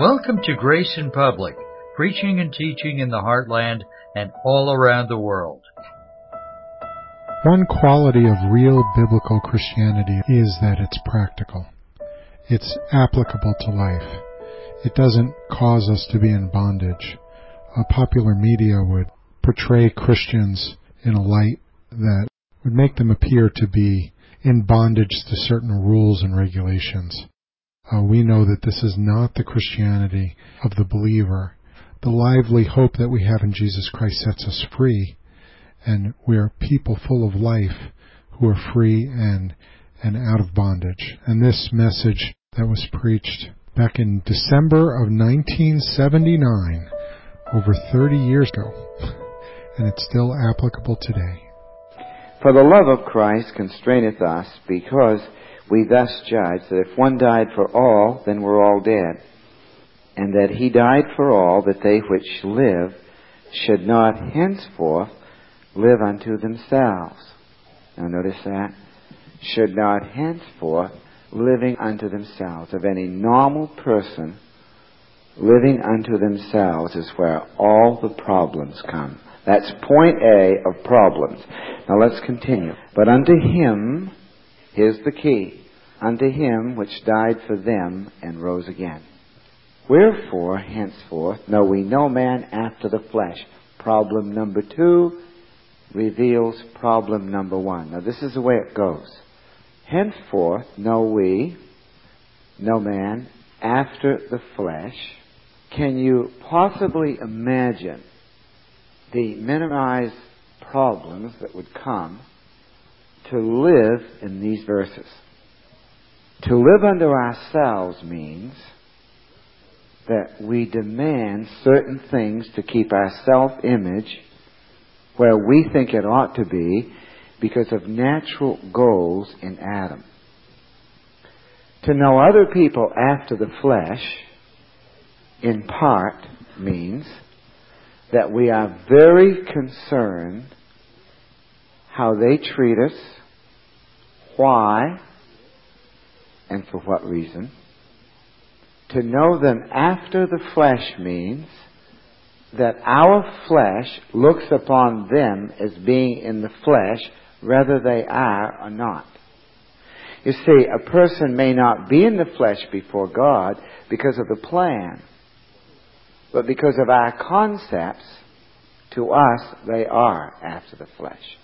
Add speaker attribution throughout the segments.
Speaker 1: Welcome to Grace in Public, preaching and teaching in the heartland and all around the world.
Speaker 2: One quality of real biblical Christianity is that it's practical. It's applicable to life. It doesn't cause us to be in bondage. A popular media would portray Christians in a light that would make them appear to be in bondage to certain rules and regulations. Uh, we know that this is not the Christianity of the believer. The lively hope that we have in Jesus Christ sets us free, and we are people full of life who are free and and out of bondage. And this message that was preached back in December of 1979, over 30 years ago, and it's still applicable today.
Speaker 3: For the love of Christ constraineth us, because we thus judge that if one died for all, then we're all dead. And that he died for all, that they which live should not henceforth live unto themselves. Now notice that. Should not henceforth living unto themselves. Of any normal person, living unto themselves is where all the problems come. That's point A of problems. Now let's continue. But unto him, here's the key unto him which died for them and rose again. Wherefore, henceforth, know we no man after the flesh. Problem number two reveals problem number one. Now, this is the way it goes. Henceforth, know we no man after the flesh. Can you possibly imagine the minimized problems that would come to live in these verses? To live under ourselves means that we demand certain things to keep our self image where we think it ought to be because of natural goals in Adam. To know other people after the flesh, in part, means that we are very concerned how they treat us, why, and for what reason. To know them after the flesh means that our flesh looks upon them as being in the flesh, whether they are or not. You see, a person may not be in the flesh before God because of the plan, but because of our concepts, to us they are after the flesh.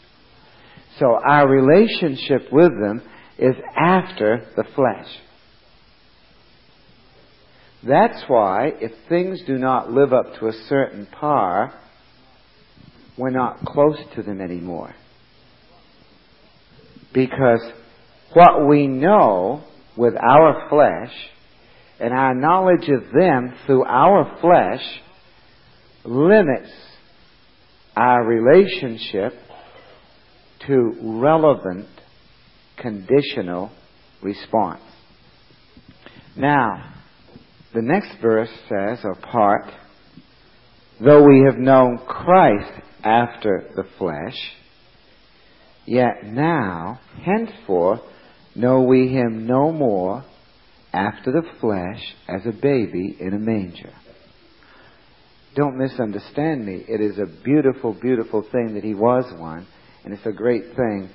Speaker 3: So our relationship with them is after the flesh. That's why if things do not live up to a certain par, we're not close to them anymore. Because what we know with our flesh and our knowledge of them through our flesh limits our relationship to relevant conditional response. Now, the next verse says, or part, though we have known Christ after the flesh, yet now, henceforth, know we him no more after the flesh as a baby in a manger. Don't misunderstand me. It is a beautiful, beautiful thing that he was one, and it's a great thing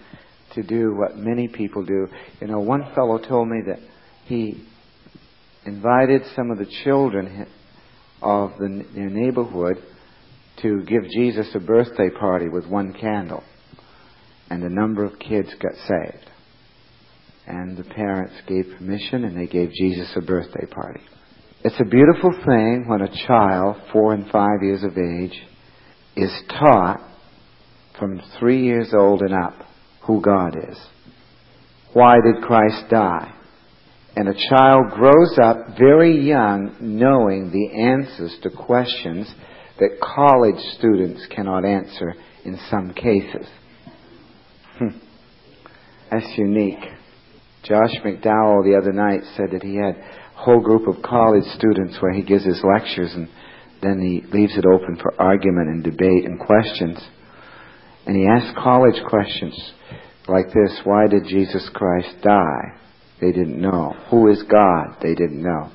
Speaker 3: to do what many people do. You know, one fellow told me that he invited some of the children of the, their neighborhood to give Jesus a birthday party with one candle. And a number of kids got saved. And the parents gave permission and they gave Jesus a birthday party. It's a beautiful thing when a child, four and five years of age, is taught from three years old and up who God is. Why did Christ die? And a child grows up very young knowing the answers to questions that college students cannot answer in some cases. Hmm. That's unique. Josh McDowell the other night said that he had a whole group of college students where he gives his lectures and then he leaves it open for argument and debate and questions. And he asked college questions like this Why did Jesus Christ die? They didn't know. Who is God? They didn't know.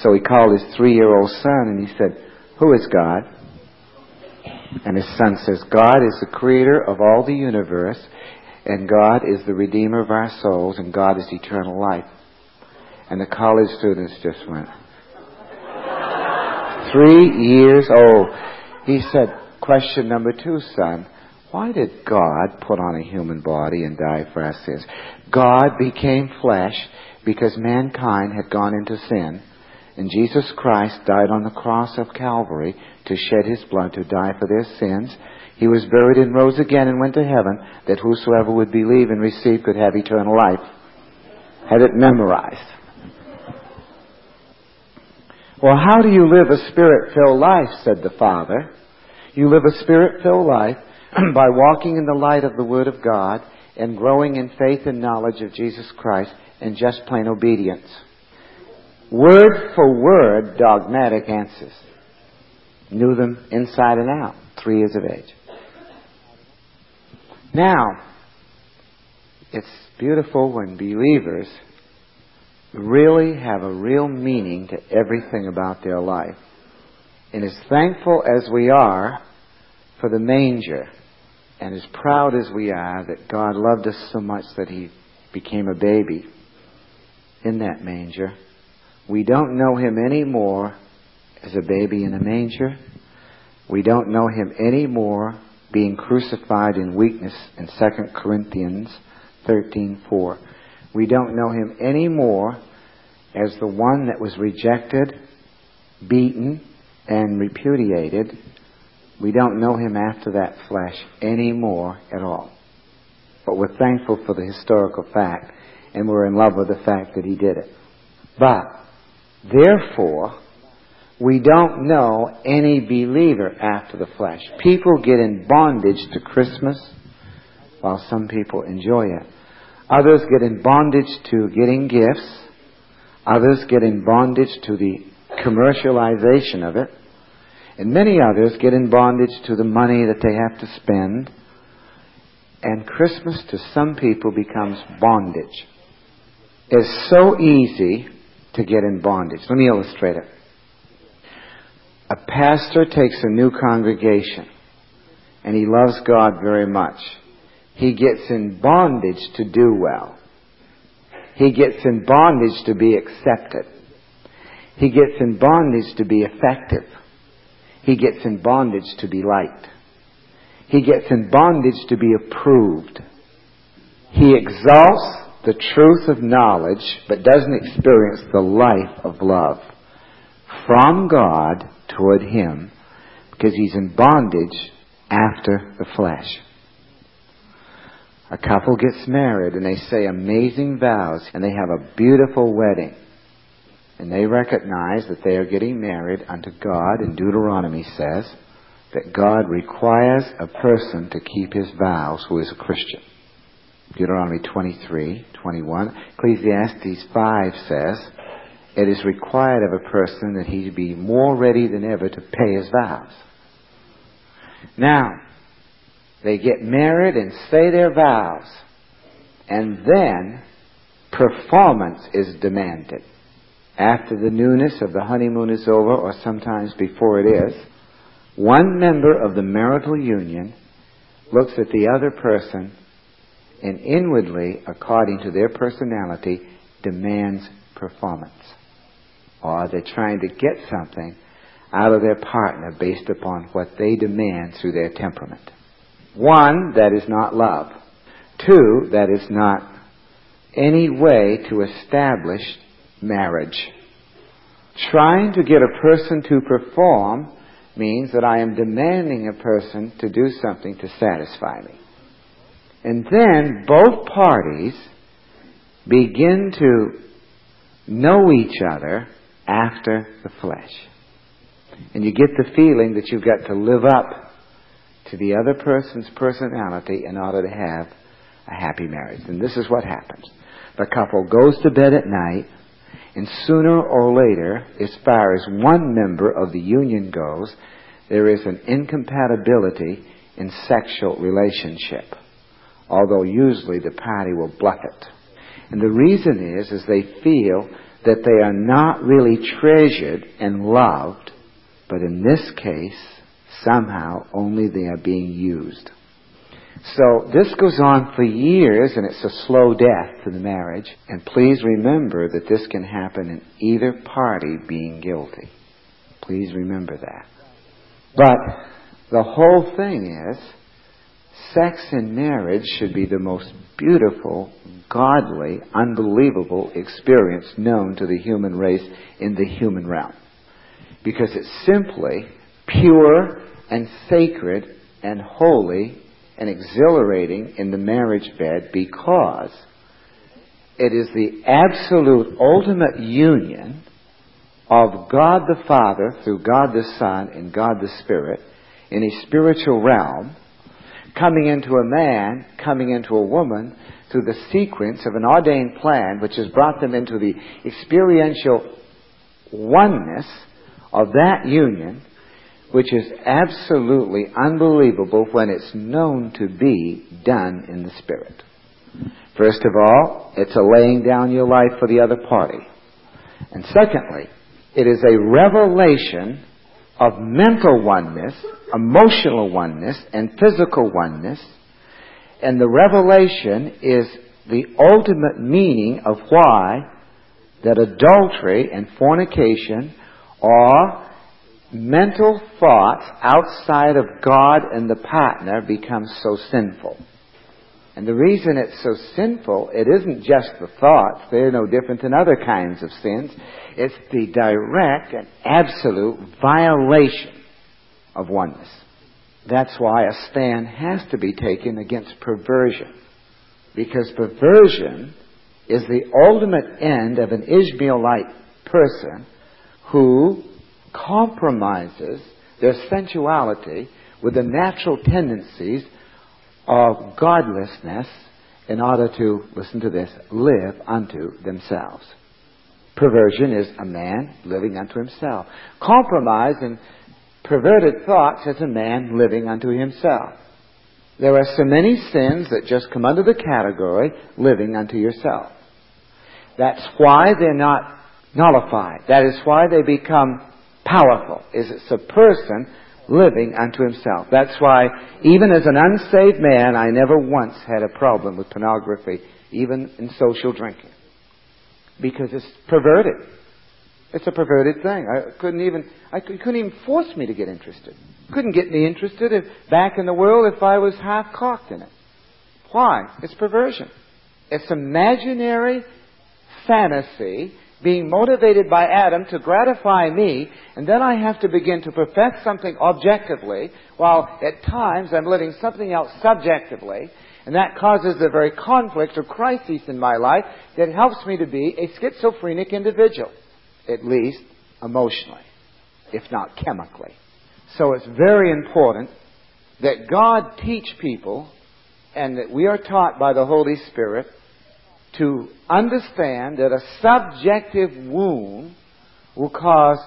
Speaker 3: So he called his three-year-old son and he said, Who is God? And his son says, God is the creator of all the universe, and God is the redeemer of our souls, and God is eternal life. And the college students just went, Three years old. He said, Question number two, son. Why did God put on a human body and die for our sins? God became flesh because mankind had gone into sin, and Jesus Christ died on the cross of Calvary to shed his blood to die for their sins. He was buried and rose again and went to heaven that whosoever would believe and receive could have eternal life. Had it memorized. Well, how do you live a spirit filled life? said the Father. You live a spirit filled life by walking in the light of the Word of God and growing in faith and knowledge of Jesus Christ and just plain obedience. Word for word dogmatic answers. Knew them inside and out, three years of age. Now, it's beautiful when believers really have a real meaning to everything about their life. And as thankful as we are for the manger, and as proud as we are that God loved us so much that He became a baby in that manger, we don't know Him anymore as a baby in a manger. We don't know Him anymore being crucified in weakness in 2 Corinthians 13:4. We don't know him anymore as the one that was rejected, beaten, and repudiated. We don't know him after that flesh anymore at all. But we're thankful for the historical fact, and we're in love with the fact that he did it. But, therefore, we don't know any believer after the flesh. People get in bondage to Christmas, while some people enjoy it. Others get in bondage to getting gifts. Others get in bondage to the commercialization of it. And many others get in bondage to the money that they have to spend. And Christmas to some people becomes bondage. It's so easy to get in bondage. Let me illustrate it. A pastor takes a new congregation and he loves God very much. He gets in bondage to do well. He gets in bondage to be accepted. He gets in bondage to be effective. He gets in bondage to be liked. He gets in bondage to be approved. He exalts the truth of knowledge but doesn't experience the life of love from God toward Him because he's in bondage after the flesh. A couple gets married and they say amazing vows and they have a beautiful wedding. And they recognize that they are getting married unto God, and Deuteronomy says that God requires a person to keep his vows who is a Christian. Deuteronomy 23, 21. Ecclesiastes 5 says it is required of a person that he be more ready than ever to pay his vows. Now, they get married and say their vows, and then performance is demanded. After the newness of the honeymoon is over, or sometimes before it is, one member of the marital union looks at the other person and inwardly, according to their personality, demands performance or they're trying to get something out of their partner based upon what they demand through their temperament. One, that is not love. Two, that is not any way to establish marriage. Trying to get a person to perform means that I am demanding a person to do something to satisfy me. And then both parties begin to know each other after the flesh. And you get the feeling that you've got to live up to the other person's personality in order to have a happy marriage. And this is what happens. The couple goes to bed at night, and sooner or later, as far as one member of the union goes, there is an incompatibility in sexual relationship. Although usually the party will bluff it. And the reason is, is they feel that they are not really treasured and loved, but in this case, somehow only they are being used. So this goes on for years and it's a slow death to the marriage. And please remember that this can happen in either party being guilty. Please remember that. But the whole thing is, sex in marriage should be the most beautiful, godly, unbelievable experience known to the human race in the human realm. Because it's simply pure and sacred and holy and exhilarating in the marriage bed because it is the absolute ultimate union of God the Father through God the Son and God the Spirit in a spiritual realm coming into a man, coming into a woman through the sequence of an ordained plan which has brought them into the experiential oneness of that union which is absolutely unbelievable when it's known to be done in the Spirit. First of all, it's a laying down your life for the other party. And secondly, it is a revelation of mental oneness, emotional oneness, and physical oneness. And the revelation is the ultimate meaning of why that adultery and fornication are mental thoughts outside of God and the partner become so sinful. And the reason it's so sinful, it isn't just the thoughts. They're no different than other kinds of sins. It's the direct and absolute violation of oneness. That's why a stand has to be taken against perversion. Because perversion is the ultimate end of an Ishmaelite person who compromises their sensuality with the natural tendencies of godlessness in order to, listen to this, live unto themselves. Perversion is a man living unto himself. Compromise and perverted thoughts is a man living unto himself. There are so many sins that just come under the category living unto yourself. That's why they're not nullified. That is why they become powerful is it's a person living unto himself. That's why even as an unsaved man, I never once had a problem with pornography, even in social drinking. Because it's perverted. It's a perverted thing. I couldn't even, I couldn't even force me to get interested. Couldn't get me interested if, back in the world if I was half cocked in it. Why? It's perversion. It's imaginary fantasy being motivated by Adam to gratify me, and then I have to begin to profess something objectively, while at times I'm living something else subjectively, and that causes a very conflict or crisis in my life that helps me to be a schizophrenic individual, at least emotionally, if not chemically. So it's very important that God teach people and that we are taught by the Holy Spirit to understand that a subjective wound will cause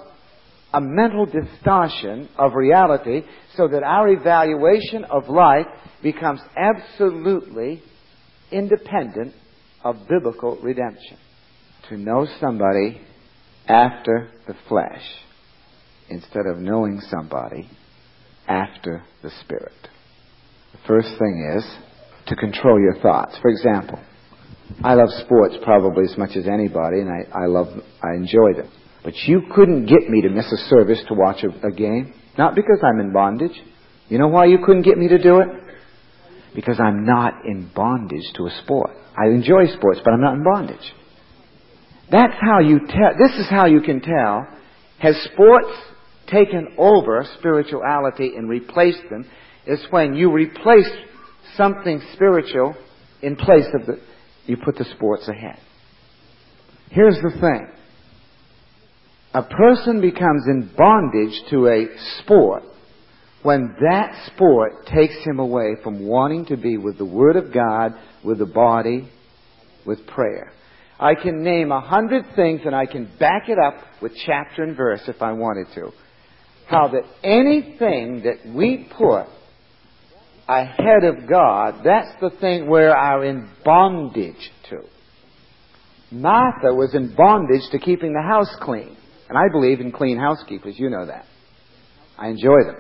Speaker 3: a mental distortion of reality so that our evaluation of life becomes absolutely independent of biblical redemption. To know somebody after the flesh instead of knowing somebody after the spirit. The first thing is to control your thoughts. For example, I love sports probably as much as anybody, and I, I love, I enjoy them. But you couldn't get me to miss a service to watch a, a game. Not because I'm in bondage. You know why you couldn't get me to do it? Because I'm not in bondage to a sport. I enjoy sports, but I'm not in bondage. That's how you tell, this is how you can tell, has sports taken over spirituality and replaced them, is when you replace something spiritual in place of the, you put the sports ahead. Here's the thing. A person becomes in bondage to a sport when that sport takes him away from wanting to be with the Word of God, with the body, with prayer. I can name a hundred things and I can back it up with chapter and verse if I wanted to. How that anything that we put ahead of God, that's the thing we are in bondage to. Martha was in bondage to keeping the house clean. And I believe in clean housekeepers. You know that. I enjoy them.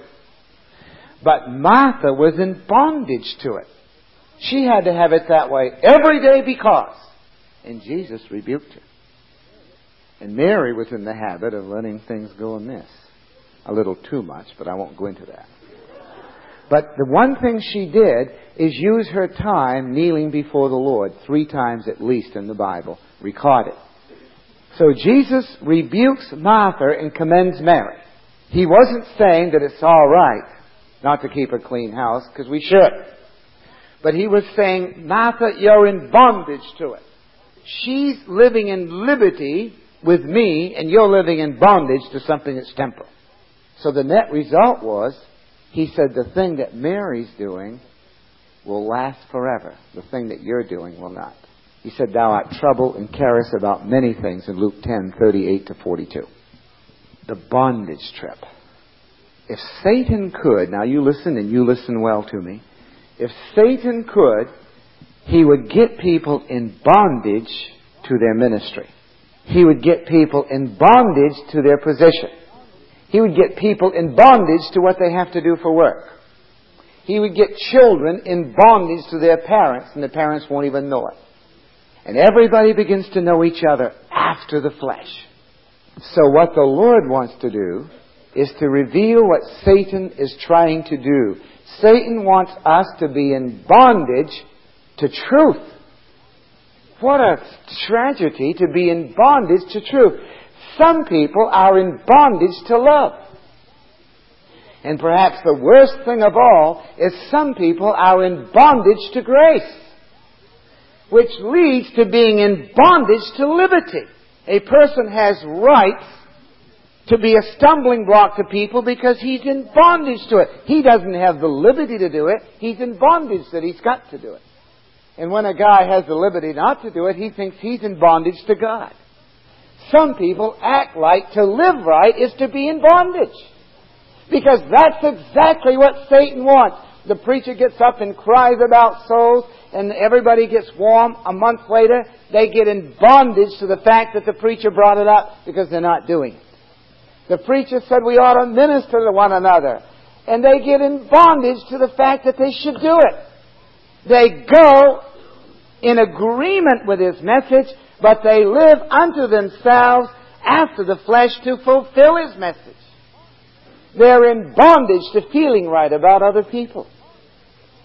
Speaker 3: But Martha was in bondage to it. She had to have it that way every day because. And Jesus rebuked her. And Mary was in the habit of letting things go amiss. A little too much, but I won't go into that. But the one thing she did is use her time kneeling before the Lord, three times at least in the Bible, recorded. So Jesus rebukes Martha and commends Mary. He wasn't saying that it's all right not to keep a clean house, because we should. But he was saying, Martha, you're in bondage to it. She's living in liberty with me, and you're living in bondage to something that's temporal. So the net result was, he said, the thing that Mary's doing will last forever. The thing that you're doing will not. He said, Thou art troubled and carest about many things in Luke 10, 38 to 42. The bondage trip. If Satan could, now you listen and you listen well to me. If Satan could, he would get people in bondage to their ministry. He would get people in bondage to their position. He would get people in bondage to what they have to do for work. He would get children in bondage to their parents, and the parents won't even know it. And everybody begins to know each other after the flesh. So what the Lord wants to do is to reveal what Satan is trying to do. Satan wants us to be in bondage to truth. What a tragedy to be in bondage to truth. Some people are in bondage to love. And perhaps the worst thing of all is some people are in bondage to grace, which leads to being in bondage to liberty. A person has rights to be a stumbling block to people because he's in bondage to it. He doesn't have the liberty to do it. He's in bondage that he's got to do it. And when a guy has the liberty not to do it, he thinks he's in bondage to God. Some people act like to live right is to be in bondage. Because that's exactly what Satan wants. The preacher gets up and cries about souls, and everybody gets warm. A month later, they get in bondage to the fact that the preacher brought it up because they're not doing it. The preacher said we ought to minister to one another. And they get in bondage to the fact that they should do it. They go in agreement with his message, but they live unto themselves after the flesh to fulfill his message. They're in bondage to feeling right about other people.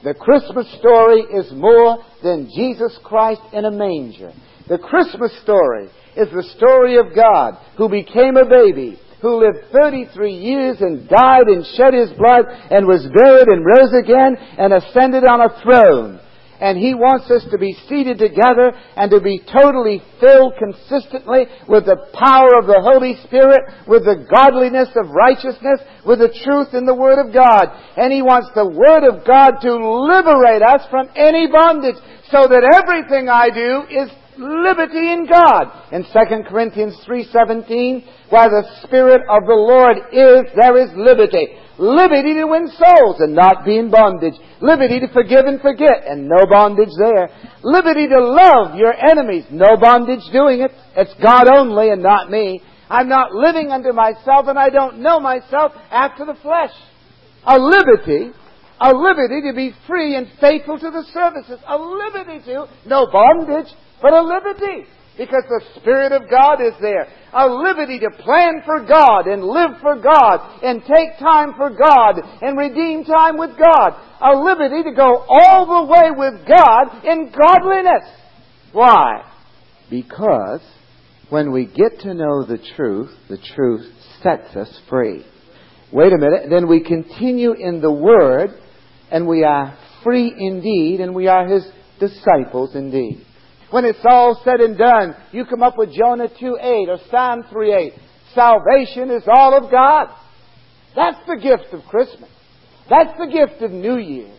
Speaker 3: The Christmas story is more than Jesus Christ in a manger. The Christmas story is the story of God who became a baby who lived 33 years and died and shed his blood and was buried and rose again and ascended on a throne. And he wants us to be seated together and to be totally filled consistently with the power of the Holy Spirit, with the godliness of righteousness, with the truth in the Word of God. And he wants the Word of God to liberate us from any bondage so that everything I do is liberty in God. In 2 Corinthians 3.17, where the Spirit of the Lord is, there is liberty. Liberty to win souls and not be in bondage. Liberty to forgive and forget and no bondage there. Liberty to love your enemies. No bondage doing it. It's God only and not me. I'm not living unto myself and I don't know myself after the flesh. A liberty a liberty to be free and faithful to the services, a liberty to, no bondage, but a liberty. Because the Spirit of God is there. A liberty to plan for God and live for God and take time for God and redeem time with God. A liberty to go all the way with God in godliness. Why? Because when we get to know the truth, the truth sets us free. Wait a minute, then we continue in the Word and we are free indeed and we are His disciples indeed. When it's all said and done, you come up with Jonah 2.8 or Psalm 3.8. Salvation is all of God. That's the gift of Christmas. That's the gift of New Year.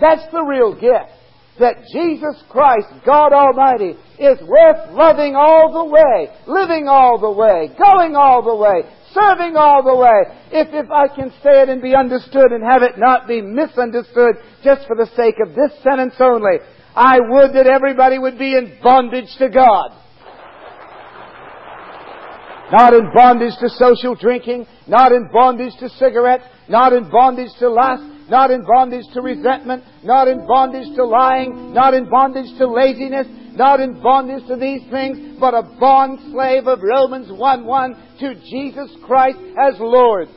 Speaker 3: That's the real gift. That Jesus Christ, God Almighty, is worth loving all the way, living all the way, going all the way, serving all the way. If, if I can say it and be understood and have it not be misunderstood just for the sake of this sentence only, I would that everybody would be in bondage to God. not in bondage to social drinking, not in bondage to cigarettes, not in bondage to lust, not in bondage to resentment, not in bondage to lying, not in bondage to laziness, not in bondage to these things, but a bond slave of Romans 1 1 to Jesus Christ as Lord.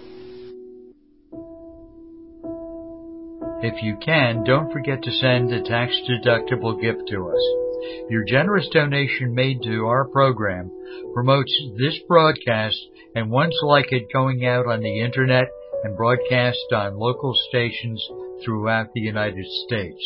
Speaker 1: If you can, don't forget to send a tax deductible gift to us. Your generous donation made to our program promotes this broadcast and ones like it going out on the internet and broadcast on local stations throughout the United States.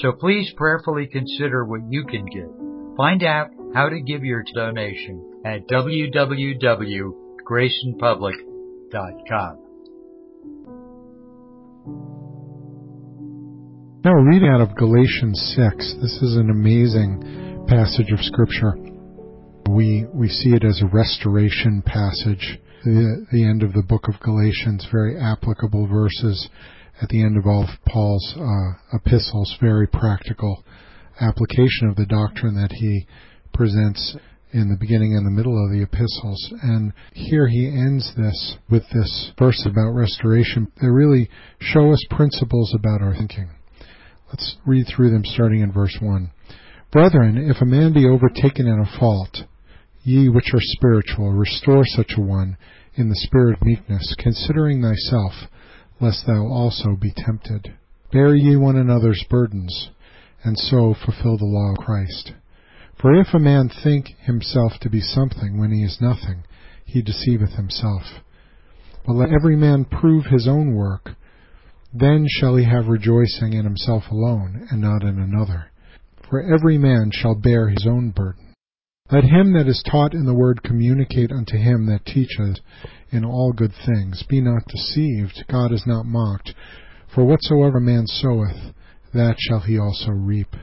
Speaker 1: So please prayerfully consider what you can give. Find out how to give your donation at www.graceinpublic.com.
Speaker 2: Now, we reading out of Galatians 6, this is an amazing passage of Scripture. We, we see it as a restoration passage. The, the end of the book of Galatians, very applicable verses at the end of all of Paul's uh, epistles, very practical application of the doctrine that he presents in the beginning and the middle of the epistles. And here he ends this with this verse about restoration that really show us principles about our thinking. Let's read through them starting in verse 1. Brethren, if a man be overtaken in a fault, ye which are spiritual, restore such a one in the spirit of meekness, considering thyself, lest thou also be tempted. Bear ye one another's burdens, and so fulfill the law of Christ. For if a man think himself to be something when he is nothing, he deceiveth himself. But let every man prove his own work, then shall he have rejoicing in himself alone, and not in another. For every man shall bear his own burden. Let him that is taught in the word communicate unto him that teacheth in all good things. Be not deceived, God is not mocked. For whatsoever man soweth, that shall he also reap.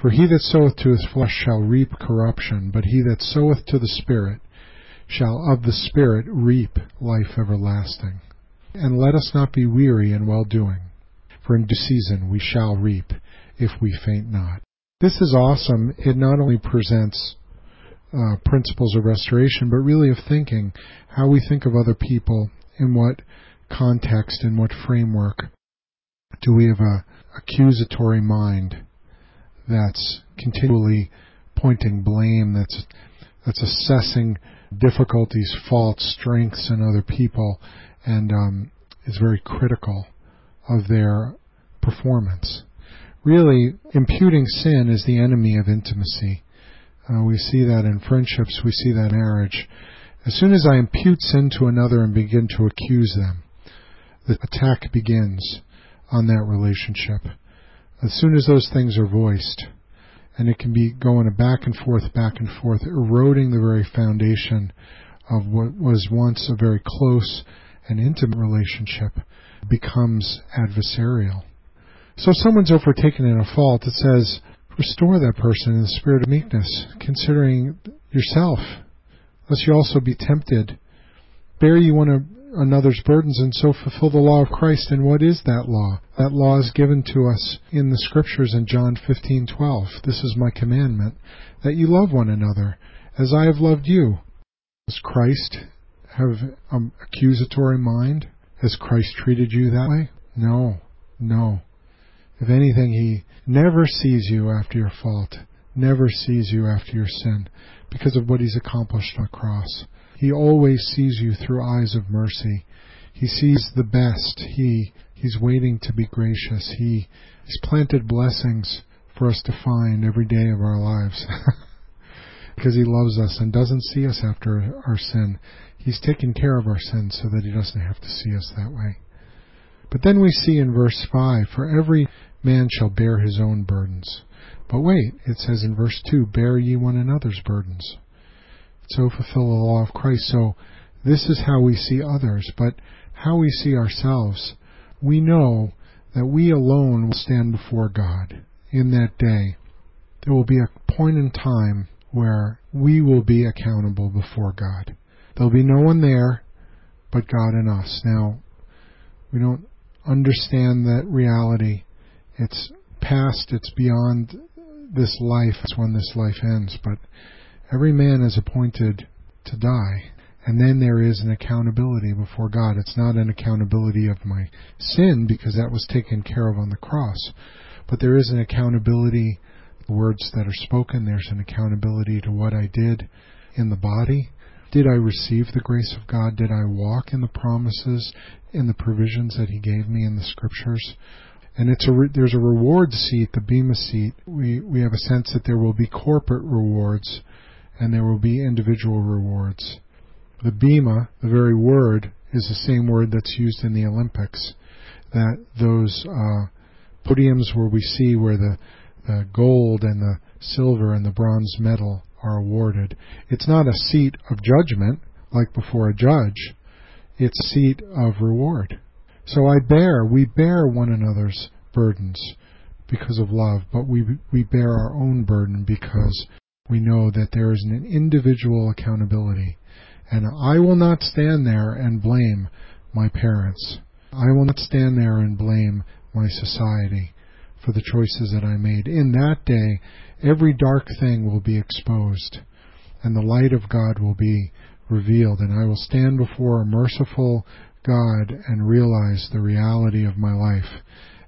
Speaker 2: For he that soweth to his flesh shall reap corruption, but he that soweth to the Spirit shall of the Spirit reap life everlasting. And let us not be weary in well doing, for in due season we shall reap, if we faint not. This is awesome. It not only presents uh, principles of restoration, but really of thinking, how we think of other people, in what context, in what framework. Do we have a accusatory mind that's continually pointing blame, that's that's assessing difficulties, faults, strengths in other people, and um, is very critical of their performance. Really, imputing sin is the enemy of intimacy. Uh, we see that in friendships, we see that in marriage. As soon as I impute sin to another and begin to accuse them, the attack begins on that relationship. As soon as those things are voiced, and it can be going back and forth, back and forth, eroding the very foundation of what was once a very close and intimate relationship becomes adversarial. So if someone's overtaken in a fault, it says, restore that person in the spirit of meekness, considering yourself, lest you also be tempted. Bear ye one another's burdens and so fulfill the law of Christ. And what is that law? That law is given to us in the scriptures in John 15:12. This is my commandment that you love one another as I have loved you. As Christ have an accusatory mind? Has Christ treated you that way? No. No. If anything, he never sees you after your fault, never sees you after your sin because of what he's accomplished on the cross. He always sees you through eyes of mercy. He sees the best. He he's waiting to be gracious. He he's planted blessings for us to find every day of our lives. because he loves us and doesn't see us after our sin. He's taken care of our sin so that he doesn't have to see us that way. But then we see in verse 5 For every man shall bear his own burdens. But wait, it says in verse 2 Bear ye one another's burdens so fulfill the law of Christ. So this is how we see others, but how we see ourselves. We know that we alone will stand before God in that day. There will be a point in time where we will be accountable before God. There'll be no one there but God and us. Now, we don't understand that reality. It's past, it's beyond this life. It's when this life ends. But Every man is appointed to die. And then there is an accountability before God. It's not an accountability of my sin because that was taken care of on the cross. But there is an accountability, words that are spoken, there's an accountability to what I did in the body. Did I receive the grace of God? Did I walk in the promises, in the provisions that He gave me in the scriptures? And it's a re- there's a reward seat, the Bema seat. We we have a sense that there will be corporate rewards, and there will be individual rewards. The Bema, the very word, is the same word that's used in the Olympics. That those uh, podiums where we see where the, the gold and the silver and the bronze medal are awarded. It's not a seat of judgment like before a judge. It's seat of reward. So I bear, we bear one another's burdens because of love, but we we bear our own burden because we know that there is an individual accountability. And I will not stand there and blame my parents. I will not stand there and blame my society for the choices that I made. In that day, every dark thing will be exposed, and the light of God will be revealed, and I will stand before a merciful God and realize the reality of my life.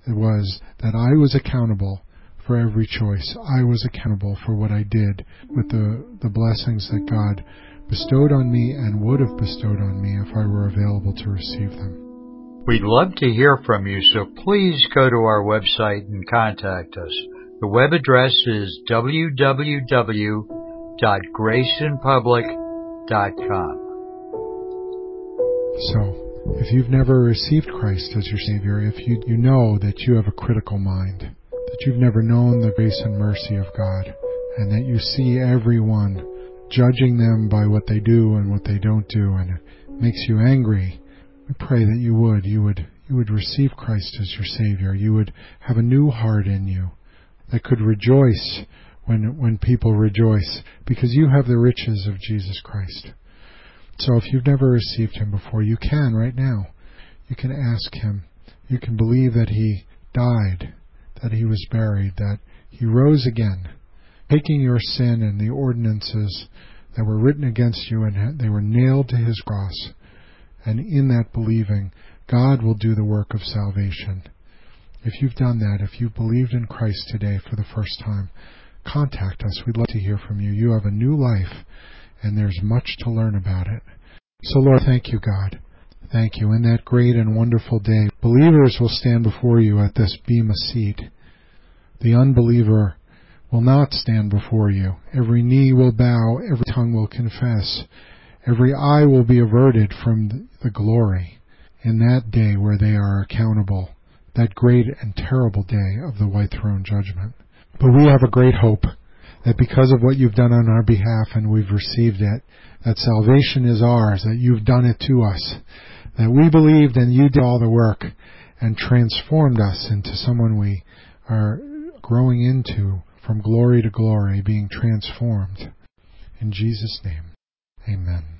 Speaker 2: It was that I was accountable for every choice. I was accountable for what I did with the, the blessings that God bestowed on me and would have bestowed on me if I were available to receive them.
Speaker 1: We'd love to hear from you, so please go to our website and contact us. The web address is www.graceinpublic.com.
Speaker 2: So, if you've never received Christ as your Savior, if you, you know that you have a critical mind, that you've never known the grace and mercy of God, and that you see everyone judging them by what they do and what they don't do, and it makes you angry, we pray that you would, you would, you would receive Christ as your Savior. You would have a new heart in you that could rejoice when, when people rejoice because you have the riches of Jesus Christ. So if you've never received Him before, you can right now. You can ask Him. You can believe that He died, that He was buried, that He rose again, taking your sin and the ordinances that were written against you and they were nailed to His cross and in that believing, God will do the work of salvation. If you've done that, if you've believed in Christ today for the first time, contact us. We'd love to hear from you. You have a new life, and there's much to learn about it. So, Lord, thank you, God. Thank you. In that great and wonderful day, believers will stand before you at this bema seat. The unbeliever will not stand before you. Every knee will bow, every tongue will confess Every eye will be averted from the glory in that day where they are accountable, that great and terrible day of the white throne judgment. But we have a great hope that because of what you've done on our behalf and we've received it, that salvation is ours, that you've done it to us, that we believed and you did all the work and transformed us into someone we are growing into from glory to glory, being transformed. In Jesus' name, amen.